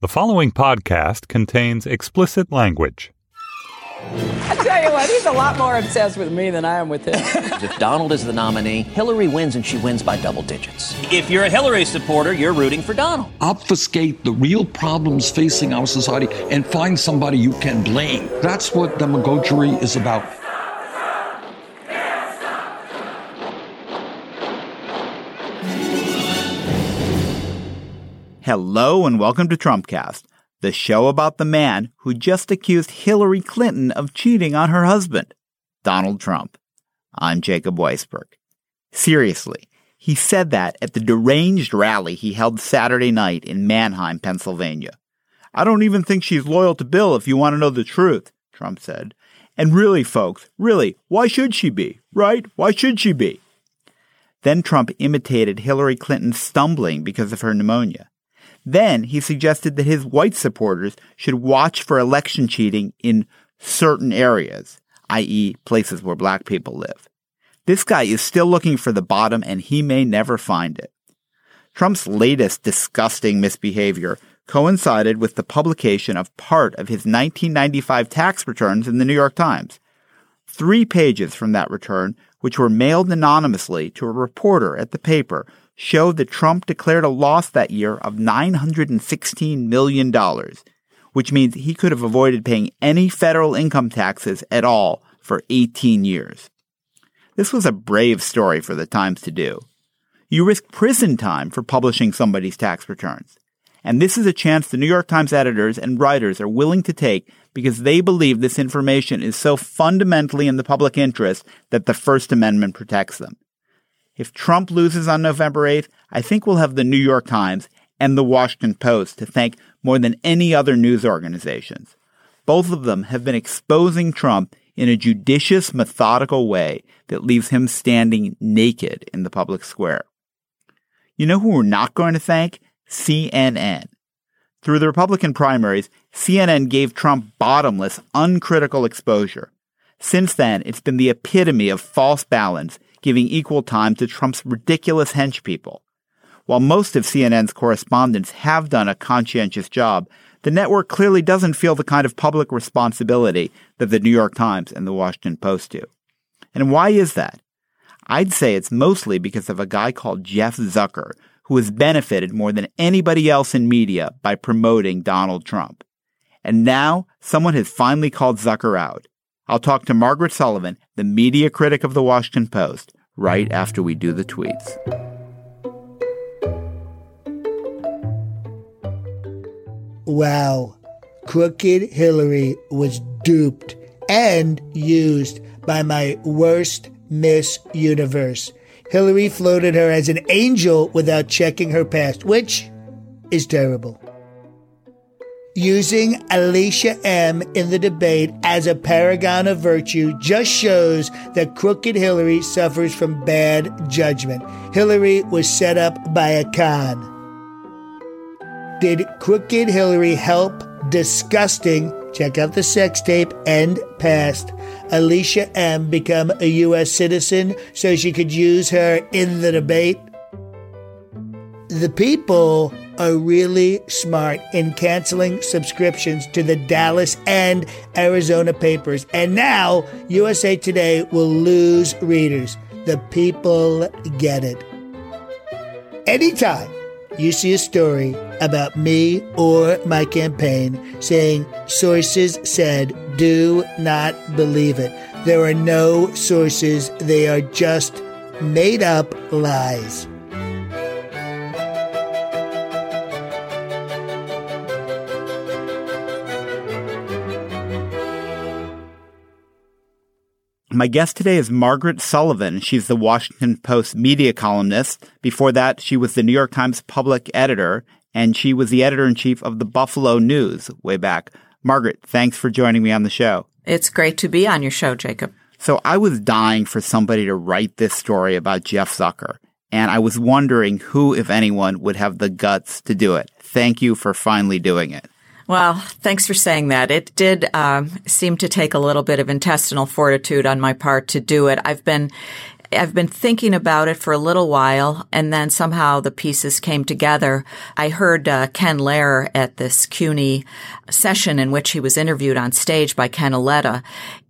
The following podcast contains explicit language. I tell you what, he's a lot more obsessed with me than I am with him. if Donald is the nominee, Hillary wins and she wins by double digits. If you're a Hillary supporter, you're rooting for Donald. Obfuscate the real problems facing our society and find somebody you can blame. That's what demagoguery is about. Hello and welcome to Trumpcast, the show about the man who just accused Hillary Clinton of cheating on her husband, Donald Trump. I'm Jacob Weisberg. Seriously, he said that at the deranged rally he held Saturday night in Manheim, Pennsylvania. I don't even think she's loyal to Bill if you want to know the truth, Trump said. And really, folks, really, why should she be? Right? Why should she be? Then Trump imitated Hillary Clinton stumbling because of her pneumonia. Then he suggested that his white supporters should watch for election cheating in certain areas, i.e., places where black people live. This guy is still looking for the bottom and he may never find it. Trump's latest disgusting misbehavior coincided with the publication of part of his 1995 tax returns in the New York Times. Three pages from that return, which were mailed anonymously to a reporter at the paper, showed that Trump declared a loss that year of $916 million, which means he could have avoided paying any federal income taxes at all for 18 years. This was a brave story for the Times to do. You risk prison time for publishing somebody's tax returns. And this is a chance the New York Times editors and writers are willing to take because they believe this information is so fundamentally in the public interest that the First Amendment protects them. If Trump loses on November 8th, I think we'll have the New York Times and the Washington Post to thank more than any other news organizations. Both of them have been exposing Trump in a judicious, methodical way that leaves him standing naked in the public square. You know who we're not going to thank? CNN. Through the Republican primaries, CNN gave Trump bottomless, uncritical exposure. Since then, it's been the epitome of false balance giving equal time to Trump's ridiculous henchpeople. While most of CNN's correspondents have done a conscientious job, the network clearly doesn't feel the kind of public responsibility that the New York Times and the Washington Post do. And why is that? I'd say it's mostly because of a guy called Jeff Zucker, who has benefited more than anybody else in media by promoting Donald Trump. And now someone has finally called Zucker out. I'll talk to Margaret Sullivan, the media critic of the Washington Post, right after we do the tweets. Wow. Crooked Hillary was duped and used by my worst Miss Universe. Hillary floated her as an angel without checking her past, which is terrible using Alicia M in the debate as a paragon of virtue just shows that crooked Hillary suffers from bad judgment. Hillary was set up by a con. Did crooked Hillary help disgusting, check out the sex tape, and past Alicia M become a U.S. citizen so she could use her in the debate? The people are really smart in canceling subscriptions to the Dallas and Arizona papers. And now USA Today will lose readers. The people get it. Anytime you see a story about me or my campaign saying sources said, do not believe it. There are no sources, they are just made up lies. My guest today is Margaret Sullivan. She's the Washington Post media columnist. Before that, she was the New York Times public editor. and she was the editor in chief of the Buffalo News way back. Margaret, thanks for joining me on the show. It's great to be on your show, Jacob. So I was dying for somebody to write this story about Jeff Zucker, and I was wondering who, if anyone, would have the guts to do it. Thank you for finally doing it. Well, thanks for saying that. It did um, seem to take a little bit of intestinal fortitude on my part to do it. I've been I've been thinking about it for a little while, and then somehow the pieces came together. I heard uh, Ken Lerer at this CUNY session in which he was interviewed on stage by Ken Auletta,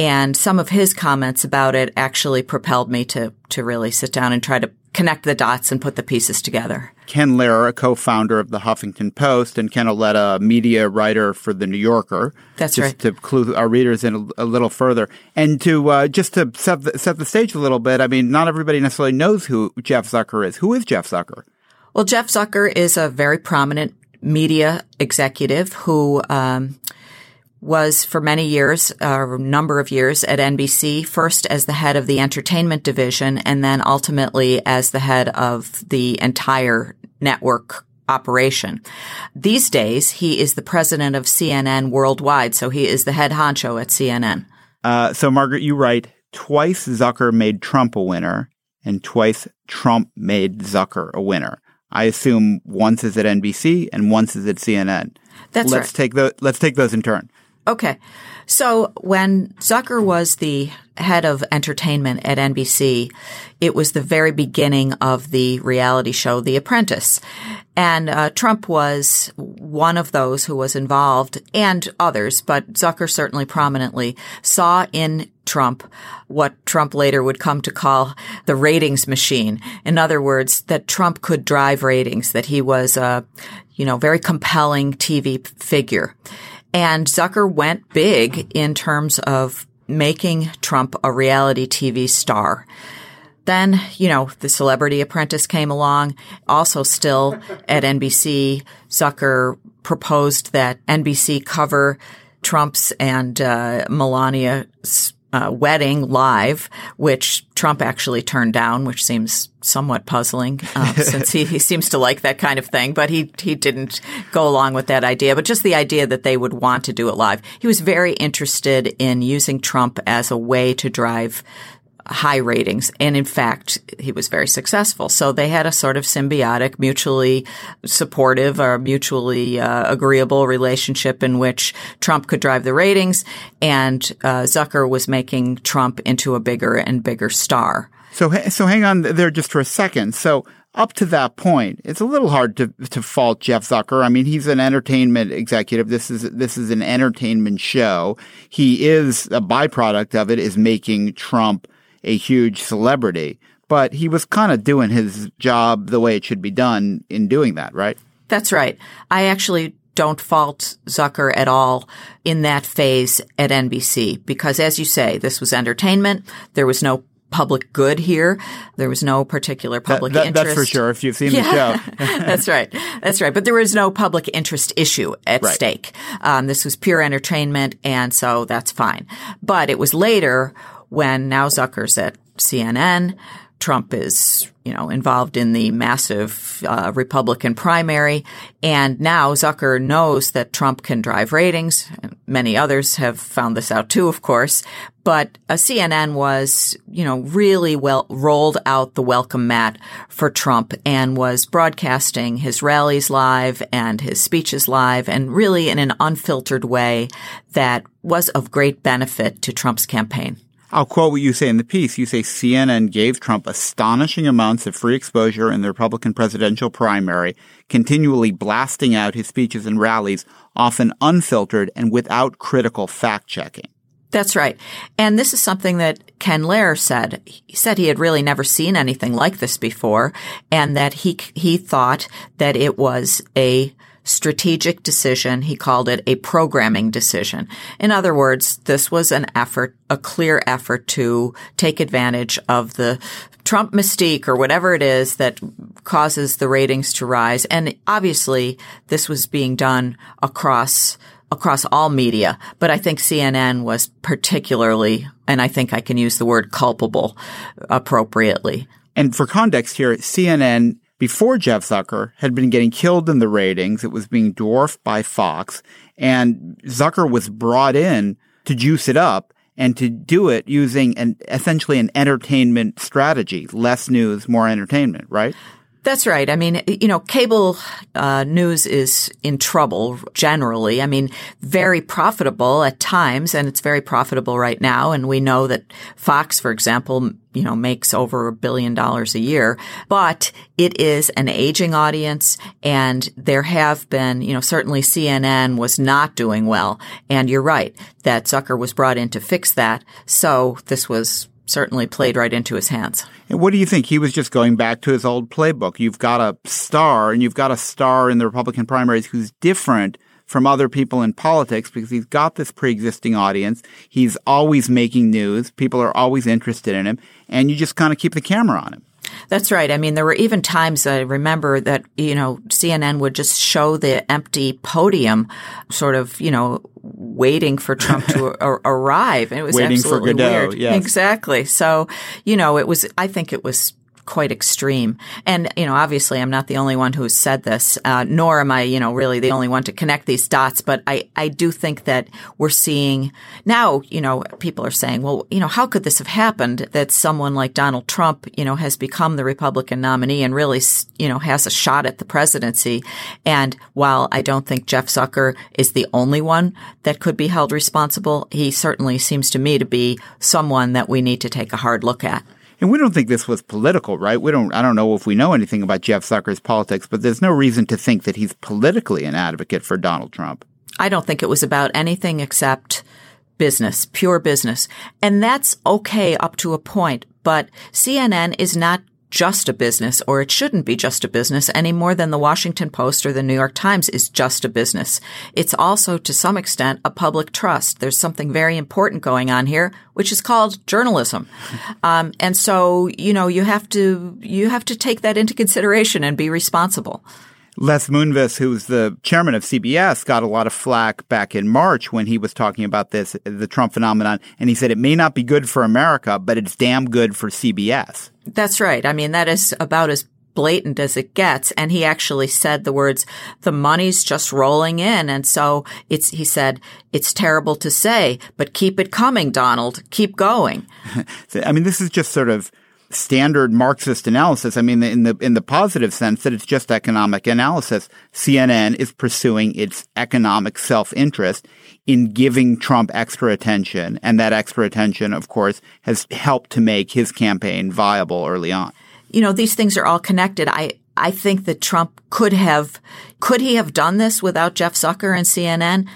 and some of his comments about it actually propelled me to to really sit down and try to connect the dots and put the pieces together. Ken Lerer, a co-founder of the Huffington Post, and Ken Auletta, a media writer for the New Yorker. That's just right. To clue our readers in a, a little further, and to uh, just to set the, set the stage a little bit. I mean, not everybody necessarily knows who Jeff Zucker is. Who is Jeff Zucker? Well, Jeff Zucker is a very prominent media executive who um, was for many years, a number of years at NBC, first as the head of the entertainment division and then ultimately as the head of the entire network operation. These days, he is the president of CNN worldwide, so he is the head honcho at CNN. Uh, so, Margaret, you write twice Zucker made Trump a winner, and twice Trump made Zucker a winner. I assume once is at NBC and once is at CNN. That's let's right. take the let's take those in turn. Okay. So when Zucker was the head of entertainment at NBC, it was the very beginning of the reality show The Apprentice. And uh, Trump was one of those who was involved and others, but Zucker certainly prominently saw in Trump what Trump later would come to call the ratings machine. In other words, that Trump could drive ratings, that he was a, you know, very compelling TV figure. And Zucker went big in terms of making Trump a reality TV star. Then, you know, the celebrity apprentice came along. Also still at NBC, Zucker proposed that NBC cover Trump's and uh, Melania's uh, wedding live, which Trump actually turned down, which seems somewhat puzzling um, since he, he seems to like that kind of thing. But he he didn't go along with that idea. But just the idea that they would want to do it live, he was very interested in using Trump as a way to drive high ratings. And in fact, he was very successful. So they had a sort of symbiotic, mutually supportive or mutually uh, agreeable relationship in which Trump could drive the ratings and uh, Zucker was making Trump into a bigger and bigger star. So, so hang on there just for a second. So up to that point, it's a little hard to, to fault Jeff Zucker. I mean, he's an entertainment executive. This is, this is an entertainment show. He is a byproduct of it is making Trump a huge celebrity, but he was kind of doing his job the way it should be done in doing that, right? That's right. I actually don't fault Zucker at all in that phase at NBC because as you say, this was entertainment. There was no public good here. There was no particular public that, that, interest. That's for sure. If you've seen yeah. the show, that's right. That's right. But there was no public interest issue at right. stake. Um, this was pure entertainment, and so that's fine. But it was later when now Zucker's at CNN. Trump is, you know, involved in the massive uh, Republican primary. And now Zucker knows that Trump can drive ratings. Many others have found this out too, of course. But CNN was, you know, really well rolled out the welcome mat for Trump and was broadcasting his rallies live and his speeches live and really in an unfiltered way that was of great benefit to Trump's campaign. I'll quote what you say in the piece. You say CNN gave Trump astonishing amounts of free exposure in the Republican presidential primary, continually blasting out his speeches and rallies, often unfiltered and without critical fact checking. That's right. And this is something that Ken Lerer said. He said he had really never seen anything like this before and that he, he thought that it was a strategic decision. He called it a programming decision. In other words, this was an effort, a clear effort to take advantage of the Trump mystique or whatever it is that causes the ratings to rise. And obviously this was being done across across all media, but I think CNN was particularly, and I think I can use the word culpable appropriately. And for context here, CNN before Jeff Zucker had been getting killed in the ratings. It was being dwarfed by Fox and Zucker was brought in to juice it up and to do it using an essentially an entertainment strategy, less news, more entertainment, right? That's right. I mean, you know, cable uh, news is in trouble generally. I mean, very profitable at times, and it's very profitable right now. And we know that Fox, for example, you know, makes over a billion dollars a year, but it is an aging audience. And there have been, you know, certainly CNN was not doing well. And you're right that Zucker was brought in to fix that. So this was certainly played right into his hands. And what do you think? He was just going back to his old playbook. You've got a star, and you've got a star in the Republican primaries who's different from other people in politics because he's got this pre-existing audience. He's always making news. People are always interested in him, and you just kind of keep the camera on him. That's right. I mean, there were even times I remember that, you know, CNN would just show the empty podium sort of, you know, waiting for Trump to a- arrive. And it was waiting absolutely for Godot, weird. Yes. Exactly. So, you know, it was, I think it was quite extreme. And, you know, obviously I'm not the only one who has said this, uh, nor am I, you know, really the only one to connect these dots. But I, I do think that we're seeing now, you know, people are saying, well, you know, how could this have happened that someone like Donald Trump, you know, has become the Republican nominee and really, you know, has a shot at the presidency. And while I don't think Jeff Zucker is the only one that could be held responsible, he certainly seems to me to be someone that we need to take a hard look at. And we don't think this was political, right? We don't, I don't know if we know anything about Jeff Zucker's politics, but there's no reason to think that he's politically an advocate for Donald Trump. I don't think it was about anything except business, pure business. And that's okay up to a point. But CNN is not just a business, or it shouldn't be just a business any more than the Washington Post or the New York Times is just a business. It's also, to some extent, a public trust. There's something very important going on here, which is called journalism. Um, and so, you know, you have to, you have to take that into consideration and be responsible. Les Moonves, who's the chairman of CBS, got a lot of flack back in March when he was talking about this, the Trump phenomenon. And he said it may not be good for America, but it's damn good for CBS. That's right. I mean, that is about as blatant as it gets. And he actually said the words, the money's just rolling in. And so it's, he said, it's terrible to say, but keep it coming, Donald. Keep going. I mean, this is just sort of standard Marxist analysis. I mean, in the in the positive sense that it's just economic analysis. CNN is pursuing its economic self-interest in giving Trump extra attention, and that extra attention, of course, has helped to make his campaign viable early on. You know, these things are all connected. I I think that Trump could have could he have done this without Jeff Zucker and CNN?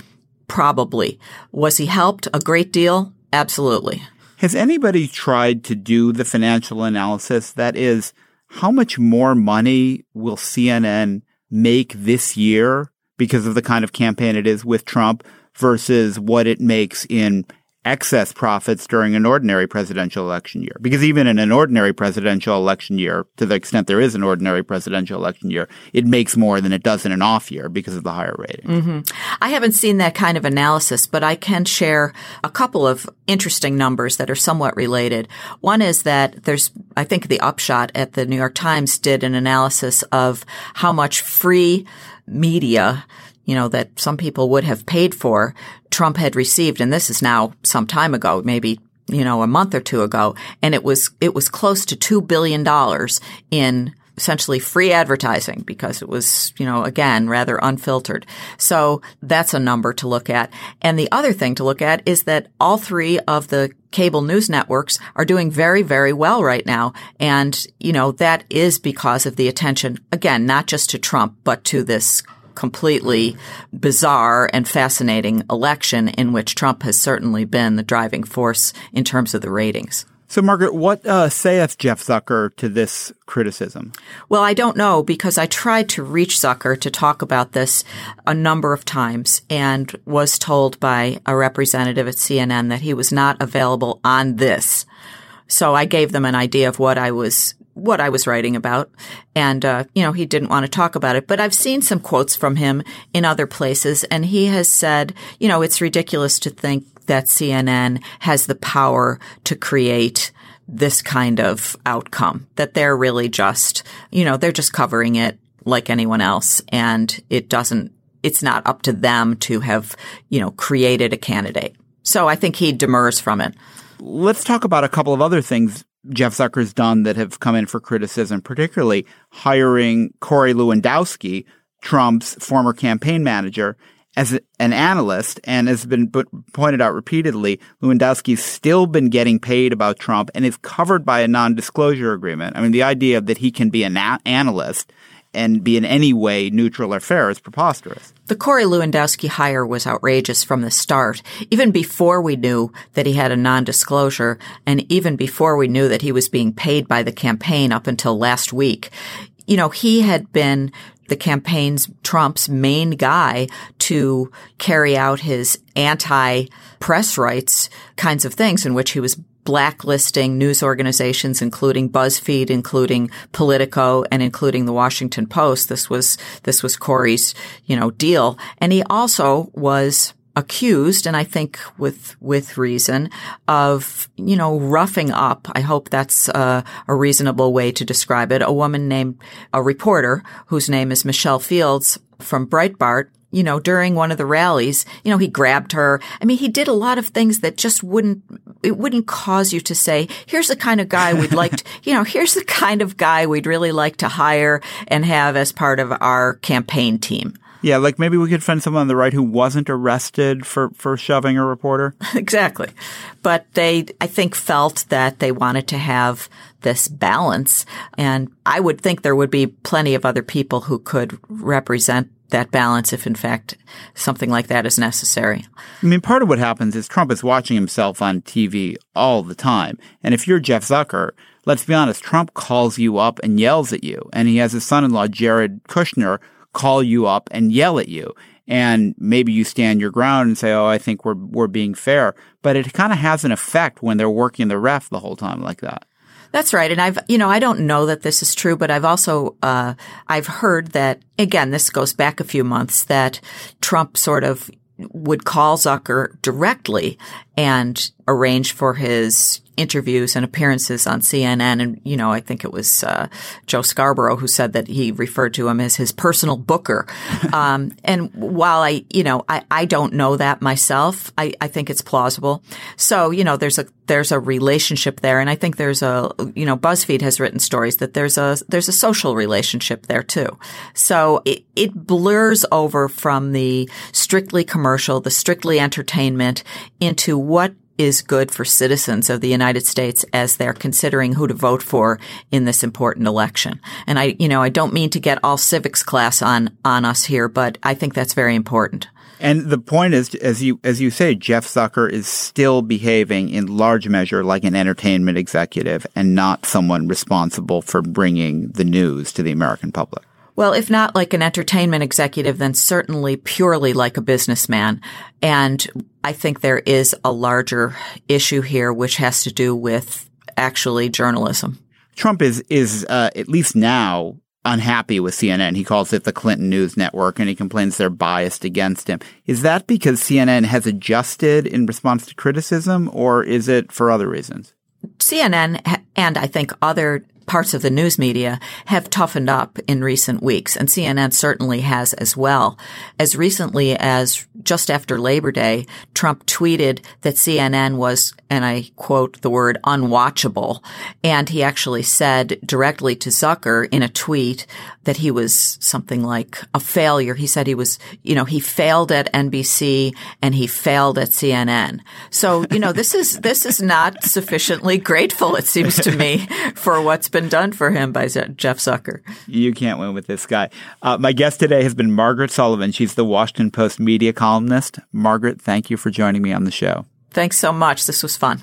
Probably. Was he helped a great deal? Absolutely. Has anybody tried to do the financial analysis? That is, how much more money will CNN make this year because of the kind of campaign it is with Trump versus what it makes in excess profits during an ordinary presidential election year. Because even in an ordinary presidential election year, to the extent there is an ordinary presidential election year, it makes more than it does in an off year because of the higher rating. Mm-hmm. I haven't seen that kind of analysis, but I can share a couple of interesting numbers that are somewhat related. One is that there's, I think the upshot at the New York Times did an analysis of how much free media you know, that some people would have paid for, Trump had received, and this is now some time ago, maybe you know, a month or two ago, and it was it was close to two billion dollars in essentially free advertising because it was, you know, again, rather unfiltered. So that's a number to look at. And the other thing to look at is that all three of the cable news networks are doing very, very well right now. And, you know, that is because of the attention, again, not just to Trump, but to this completely bizarre and fascinating election in which Trump has certainly been the driving force in terms of the ratings. So, Margaret, what uh, saith Jeff Zucker to this criticism? Well, I don't know because I tried to reach Zucker to talk about this a number of times and was told by a representative at CNN that he was not available on this. So I gave them an idea of what I was what I was writing about. And, uh, you know, he didn't want to talk about it. But I've seen some quotes from him in other places, and he has said, you know, it's ridiculous to think that CNN has the power to create this kind of outcome, that they're really just, you know, they're just covering it like anyone else. And it doesn't, it's not up to them to have, you know, created a candidate. So I think he demurs from it. Let's talk about a couple of other things Jeff Zucker's done that have come in for criticism, particularly hiring Corey Lewandowski, Trump's former campaign manager, as an analyst and has been pointed out repeatedly, Lewandowski's still been getting paid about Trump and is covered by a non-disclosure agreement. I mean, the idea that he can be an analyst and be in any way neutral or fair is preposterous. The Corey Lewandowski hire was outrageous from the start, even before we knew that he had a non-disclosure and even before we knew that he was being paid by the campaign up until last week. You know, he had been the campaign's Trump's main guy to carry out his anti press rights kinds of things in which he was blacklisting news organizations, including BuzzFeed, including Politico, and including the Washington Post. This was, this was Corey's, you know, deal. And he also was accused, and I think with with reason, of you know roughing up. I hope that's a reasonable way to describe it. A woman named a reporter whose name is Michelle Fields from Breitbart. You know, during one of the rallies, you know, he grabbed her. I mean, he did a lot of things that just wouldn't, it wouldn't cause you to say, here's the kind of guy we'd like to, you know, here's the kind of guy we'd really like to hire and have as part of our campaign team. Yeah, like maybe we could find someone on the right who wasn't arrested for, for shoving a reporter. exactly. But they, I think, felt that they wanted to have this balance. And I would think there would be plenty of other people who could represent that balance if in fact something like that is necessary. I mean, part of what happens is Trump is watching himself on TV all the time. And if you're Jeff Zucker, let's be honest, Trump calls you up and yells at you. And he has his son-in-law, Jared Kushner, call you up and yell at you. And maybe you stand your ground and say, "Oh, I think we're we're being fair," but it kind of has an effect when they're working the ref the whole time like that. That's right, and I've you know I don't know that this is true, but I've also uh, I've heard that again this goes back a few months that Trump sort of would call Zucker directly and arrange for his interviews and appearances on CNN. And, you know, I think it was uh, Joe Scarborough who said that he referred to him as his personal booker. Um, and while I, you know, I, I don't know that myself, I, I think it's plausible. So, you know, there's a, there's a relationship there. And I think there's a, you know, BuzzFeed has written stories that there's a, there's a social relationship there too. So it, it blurs over from the strictly commercial, the strictly entertainment into what is good for citizens of the United States as they're considering who to vote for in this important election. And I, you know, I don't mean to get all civics class on, on us here, but I think that's very important. And the point is, as you as you say, Jeff Zucker is still behaving in large measure like an entertainment executive and not someone responsible for bringing the news to the American public. Well, if not like an entertainment executive, then certainly purely like a businessman. And I think there is a larger issue here, which has to do with actually journalism. Trump is is uh, at least now unhappy with CNN. He calls it the Clinton News Network and he complains they're biased against him. Is that because CNN has adjusted in response to criticism or is it for other reasons? CNN and I think other parts of the news media have toughened up in recent weeks, and CNN certainly has as well. As recently as just after Labor Day, Trump tweeted that CNN was, and I quote the word unwatchable, and he actually said directly to Zucker in a tweet that he was something like a failure. He said he was, you know, he failed at NBC and he failed at CNN. So, you know, this is, this is not sufficiently grateful, it seems to me, for what's been done for him by Jeff Zucker. You can't win with this guy. Uh, my guest today has been Margaret Sullivan. She's the Washington Post media columnist. Margaret, thank you for joining me on the show. Thanks so much. This was fun.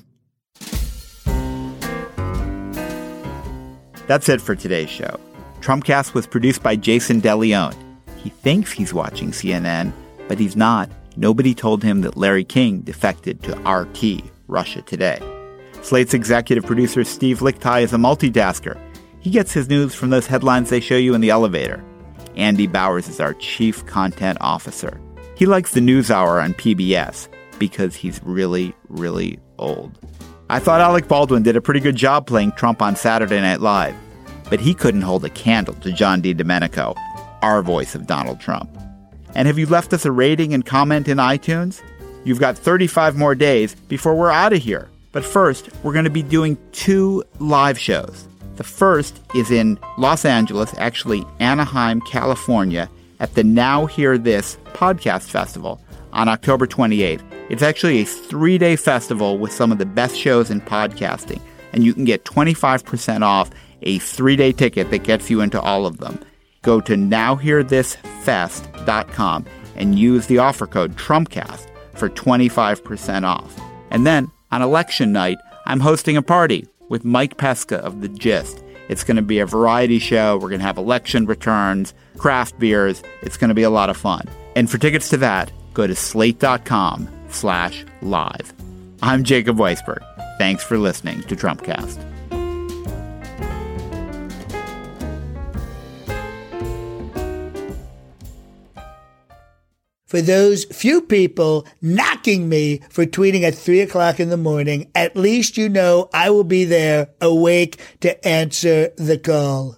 That's it for today's show. Trumpcast was produced by Jason DeLeon. He thinks he's watching CNN, but he's not. Nobody told him that Larry King defected to RT, Russia Today. Slate's executive producer Steve Lickteig is a multitasker. He gets his news from those headlines they show you in the elevator. Andy Bowers is our chief content officer. He likes the news hour on PBS because he's really, really old. I thought Alec Baldwin did a pretty good job playing Trump on Saturday Night Live, but he couldn't hold a candle to John DiDomenico, our voice of Donald Trump. And have you left us a rating and comment in iTunes? You've got 35 more days before we're out of here. But first, we're going to be doing two live shows. The first is in Los Angeles, actually Anaheim, California, at the Now Hear This podcast festival on October 28th. It's actually a three day festival with some of the best shows in podcasting, and you can get 25% off a three day ticket that gets you into all of them. Go to nowhearthisfest.com and use the offer code TrumpCast for 25% off. And then on election night, I'm hosting a party with Mike Pesca of The Gist. It's going to be a variety show. We're going to have election returns, craft beers. It's going to be a lot of fun. And for tickets to that, go to slate.com slash live. I'm Jacob Weisberg. Thanks for listening to Trumpcast. For those few people knocking me for tweeting at three o'clock in the morning, at least you know I will be there awake to answer the call.